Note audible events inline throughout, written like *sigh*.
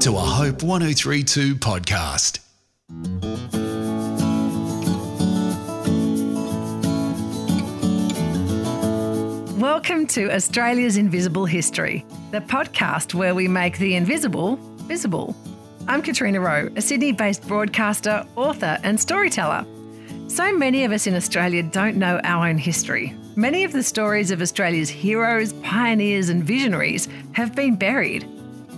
to a Hope 1032 podcast. Welcome to Australia's Invisible History, the podcast where we make the invisible visible. I'm Katrina Roe, a Sydney based broadcaster, author, and storyteller. So many of us in Australia don't know our own history. Many of the stories of Australia's heroes, pioneers, and visionaries have been buried.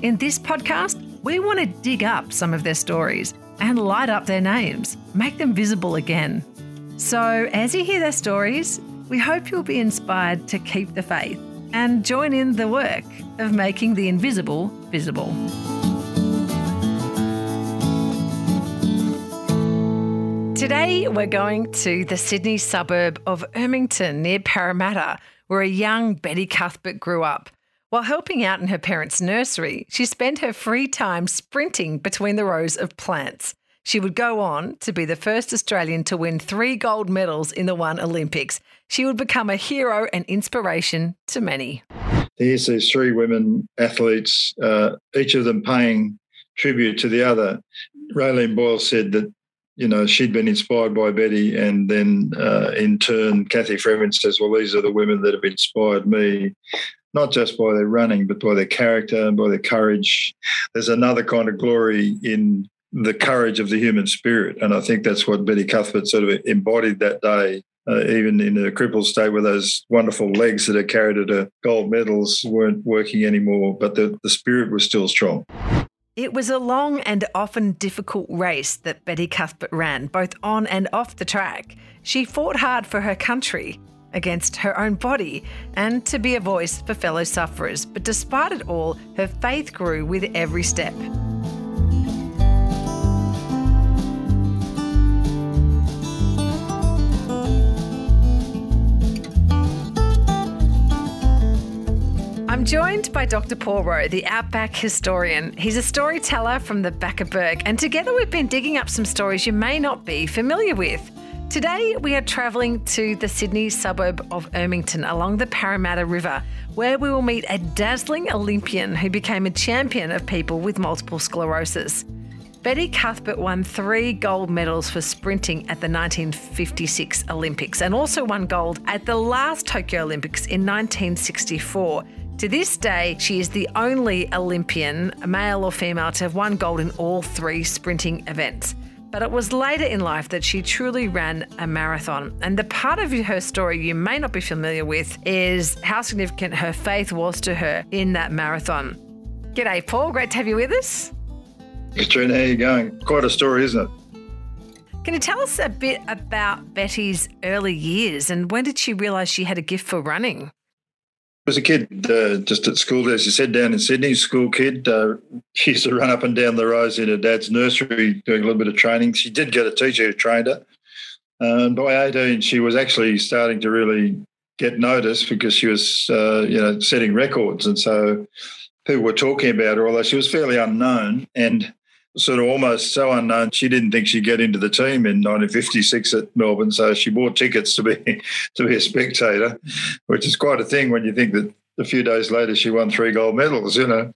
In this podcast, we want to dig up some of their stories and light up their names, make them visible again. So, as you hear their stories, we hope you'll be inspired to keep the faith and join in the work of making the invisible visible. Today, we're going to the Sydney suburb of Ermington near Parramatta, where a young Betty Cuthbert grew up. While helping out in her parents' nursery, she spent her free time sprinting between the rows of plants. She would go on to be the first Australian to win three gold medals in the one Olympics. She would become a hero and inspiration to many. Here's these three women athletes, uh, each of them paying tribute to the other. Raelene Boyle said that you know, she'd been inspired by Betty, and then uh, in turn, Cathy Freeman says, "Well, these are the women that have inspired me." Not just by their running, but by their character and by their courage. There's another kind of glory in the courage of the human spirit. And I think that's what Betty Cuthbert sort of embodied that day. Uh, even in a crippled state where those wonderful legs that had carried her to gold medals weren't working anymore, but the, the spirit was still strong. It was a long and often difficult race that Betty Cuthbert ran, both on and off the track. She fought hard for her country, against her own body, and to be a voice for fellow sufferers. But despite it all, her faith grew with every step. I'm joined by Dr. Roe, the Outback historian. He's a storyteller from the Backaberg, and together we've been digging up some stories you may not be familiar with. Today, we are travelling to the Sydney suburb of Ermington along the Parramatta River, where we will meet a dazzling Olympian who became a champion of people with multiple sclerosis. Betty Cuthbert won three gold medals for sprinting at the 1956 Olympics and also won gold at the last Tokyo Olympics in 1964. To this day, she is the only Olympian, male or female, to have won gold in all three sprinting events. But it was later in life that she truly ran a marathon. And the part of her story you may not be familiar with is how significant her faith was to her in that marathon. G'day, Paul. Great to have you with us. Katrina, how are you going? Quite a story, isn't it? Can you tell us a bit about Betty's early years and when did she realise she had a gift for running? Was a kid uh, just at school, as you said, down in Sydney, school kid. Uh, she *laughs* used to run up and down the rows in her dad's nursery doing a little bit of training. She did get a teacher who trained her. And by 18, she was actually starting to really get noticed because she was, uh, you know, setting records. And so people were talking about her, although she was fairly unknown. And sort of almost so unknown. She didn't think she'd get into the team in 1956 at Melbourne, so she bought tickets to be *laughs* to be a spectator, which is quite a thing when you think that a few days later she won three gold medals. You know.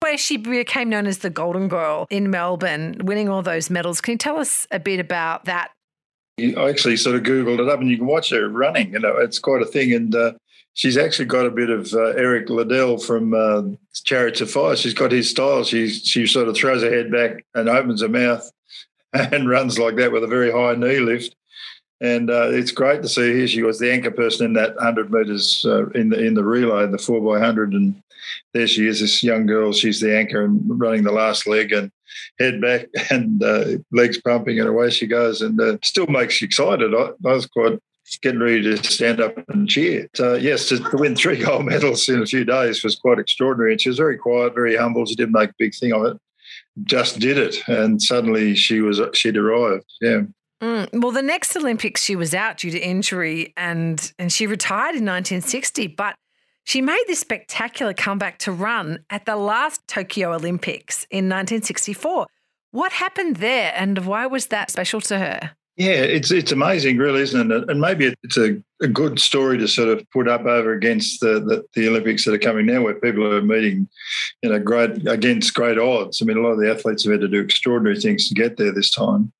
Where she became known as the Golden Girl in Melbourne, winning all those medals. Can you tell us a bit about that? I actually sort of Googled it up and you can watch her running. You know, it's quite a thing. And uh, she's actually got a bit of uh, Eric Liddell from uh, Chariots of Fire. She's got his style. She she sort of throws her head back and opens her mouth *laughs* and runs like that with a very high knee lift. And uh, it's great to see here. She was the anchor person in that hundred meters uh, in the in the relay, the four by hundred, and there she is, this young girl. She's the anchor and running the last leg and head back *laughs* and uh, legs pumping, and away she goes. And uh, still makes you excited. I, I was quite getting ready to stand up and cheer. So, yes, to, to, win three *laughs* gold medals in a few days was quite extraordinary. And she was very quiet, very humble. She didn't make a big thing of it. Just did it, and suddenly she was she'd arrived. Yeah. Mm. Well, the next Olympics she was out due to injury, and and she retired in 1960. But she made this spectacular comeback to run at the last Tokyo Olympics in 1964. What happened there, and why was that special to her? Yeah, it's it's amazing, really, isn't it? And maybe it's a a good story to sort of put up over against the, the, the Olympics that are coming now, where people are meeting, you know, great against great odds. I mean, a lot of the athletes have had to do extraordinary things to get there this time.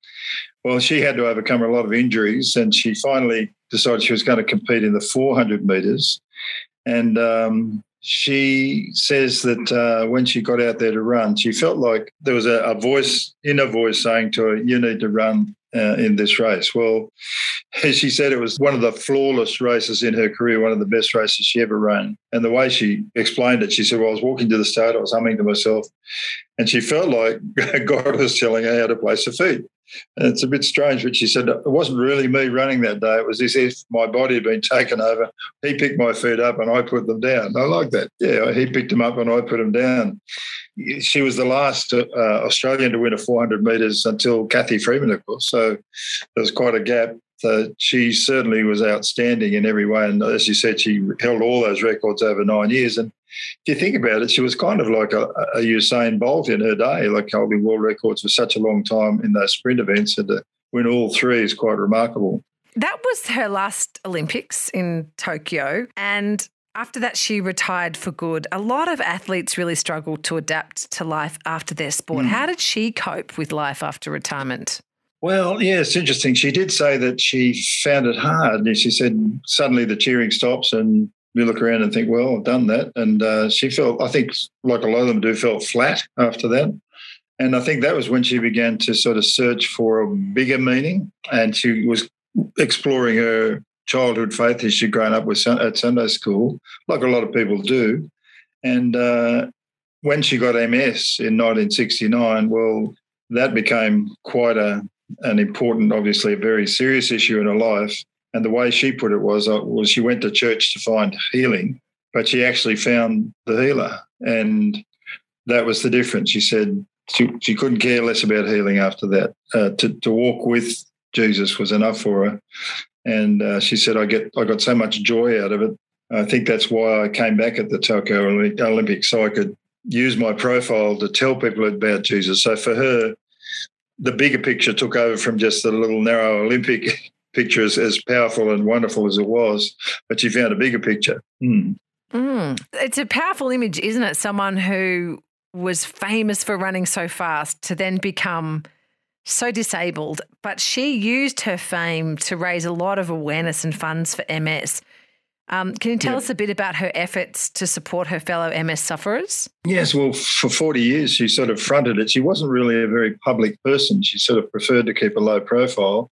Well, she had to overcome a lot of injuries, and she finally decided she was going to compete in the 400 meters. And um, she says that uh, when she got out there to run, she felt like there was a, a voice, inner voice, saying to her, "You need to run uh, in this race." Well, as she said, it was one of the flawless races in her career, one of the best races she ever ran. And the way she explained it, she said, "Well, I was walking to the start, I was humming to myself, and she felt like *laughs* God was telling her how to place her feet." And it's a bit strange, but she said it wasn't really me running that day. It was as if my body had been taken over. He picked my feet up and I put them down. I like that. Yeah, he picked them up and I put them down. She was the last uh, Australian to win a 400 metres until Cathy Freeman, of course. So there was quite a gap. So she certainly was outstanding in every way. And as you said, she held all those records over nine years. And if you think about it, she was kind of like a, a Usain Bolt in her day, like holding world records for such a long time in those sprint events. And to win all three is quite remarkable. That was her last Olympics in Tokyo. And after that, she retired for good. A lot of athletes really struggle to adapt to life after their sport. Mm. How did she cope with life after retirement? Well, yeah, it's interesting. She did say that she found it hard. She said suddenly the cheering stops and you look around and think, well, I've done that. And uh, she felt, I think, like a lot of them do, felt flat after that. And I think that was when she began to sort of search for a bigger meaning. And she was exploring her childhood faith as she'd grown up with at Sunday school, like a lot of people do. And uh, when she got MS in 1969, well, that became quite a an important, obviously, a very serious issue in her life. And the way she put it was, uh, was she went to church to find healing, but she actually found the healer, and that was the difference. She said she, she couldn't care less about healing after that. Uh, to to walk with Jesus was enough for her, and uh, she said, "I get I got so much joy out of it. I think that's why I came back at the Tokyo Olympics, so I could use my profile to tell people about Jesus. So for her, the bigger picture took over from just the little narrow Olympic *laughs* picture, as, powerful and wonderful as it was. But she found a bigger picture. Mm. Mm. It's a powerful image, isn't it? Someone who was famous for running so fast to then become so disabled, but she used her fame to raise a lot of awareness and funds for MS. Um, can you tell yep. us a bit about her efforts to support her fellow MS sufferers? Yes, well, for 40 years, she sort of fronted it. She wasn't really a very public person. She sort of preferred to keep a low profile.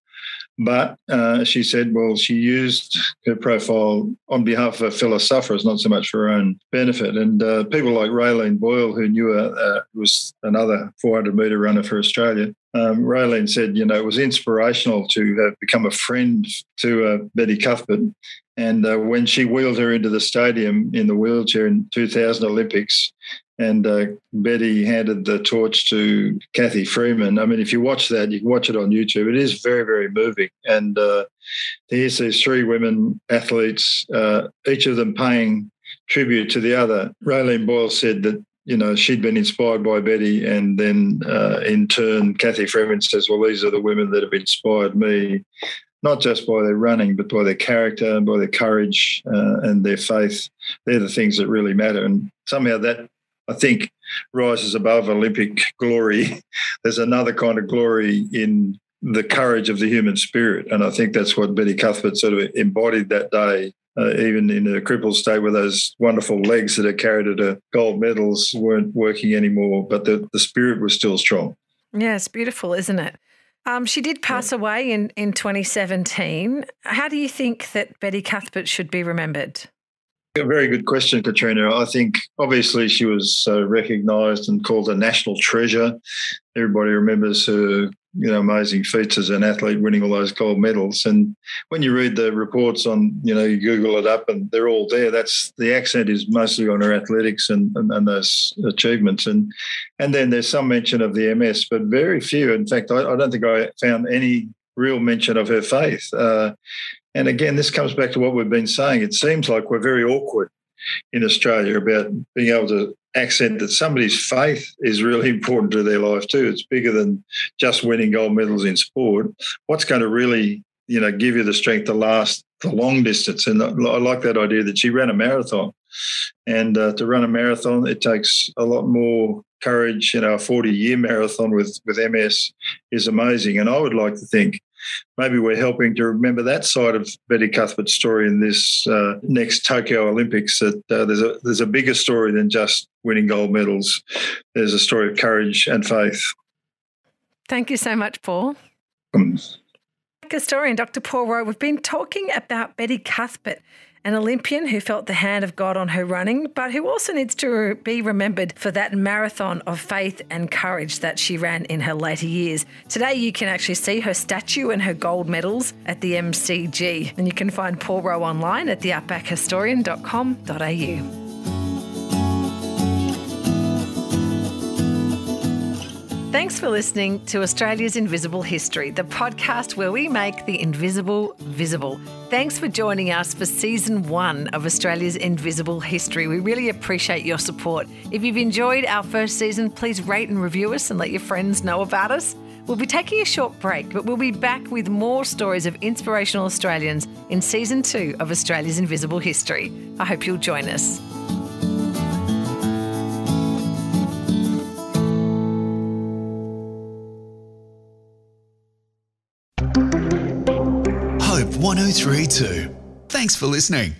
But uh, she said, well, she used her profile on behalf of her fellow sufferers, not so much for her own benefit. And uh, people like Raelene Boyle, who knew her, uh, was another 400 metre runner for Australia, um, Raelene said, you know, it was inspirational to have become a friend to uh, Betty Cuthbert and uh, when she wheeled her into the stadium in the wheelchair in 2000 Olympics, and uh, Betty handed the torch to Cathy Freeman. I mean, if you watch that, you can watch it on YouTube. It is very, very moving. And uh, here's these three women athletes, uh, each of them paying tribute to the other. Raelene Boyle said that you know, she'd been inspired by Betty, and then uh, in turn, Cathy Freeman says, "Well, these are the women that have inspired me." Not just by their running, but by their character and by their courage uh, and their faith. They're the things that really matter. And somehow that, I think, rises above Olympic glory. *laughs* There's another kind of glory in the courage of the human spirit. And I think that's what Betty Cuthbert sort of embodied that day. Uh, even in a crippled state where those wonderful legs that had carried her to gold medals weren't working anymore, but the, the spirit was still strong. Yeah, it's beautiful, isn't it? Um, she did pass yeah. away in, in 2017. How do you think that Betty Cuthbert should be remembered? A very good question, Katrina. I think obviously she was uh, recognised and called a national treasure. Everybody remembers her you know amazing feats as an athlete, winning all those gold medals. And when you read the reports on, you know, you Google it up, and they're all there. That's the accent is mostly on her athletics and, and, and those achievements. And and then there's some mention of the MS, but very few. In fact, I, I don't think I found any real mention of her faith. Uh, and again, this comes back to what we've been saying. It seems like we're very awkward in Australia about being able to accent that somebody's faith is really *laughs* important to their life too. It's bigger than just winning gold medals in sport. What's going to really, you know, give you the strength to last the long distance. And I like that idea that she ran a marathon. And uh, to run a marathon, it takes a lot more courage. You know, a 40 year marathon with, with MS is amazing. And I would like to think maybe we're helping to remember that side of Betty Cuthbert's story in this uh, next Tokyo Olympics. That uh, there's a there's a bigger story than just winning gold medals. There's a story of courage and faith. Thank you so much, Paul. Um, Historian Dr. Paul Roe, we've been talking about Betty Cuthbert an Olympian who felt the hand of God on her running, but who also needs to be remembered for that marathon of faith and courage that she ran in her later years. Today, you can actually see her statue and her gold medals at the MCG, and you can find Paul Roe online at theoutbackhistorian.com.au. Thanks for listening to Australia's Invisible History, the podcast where we make the invisible visible. Thanks for joining us for season one of Australia's Invisible History. We really appreciate your support. If you've enjoyed our first season, please rate and review us and let your friends know about us. We'll be taking a short break, but we'll be back with more stories of inspirational Australians in season two of Australia's Invisible History. I hope you'll join us. 1032. Thanks for listening.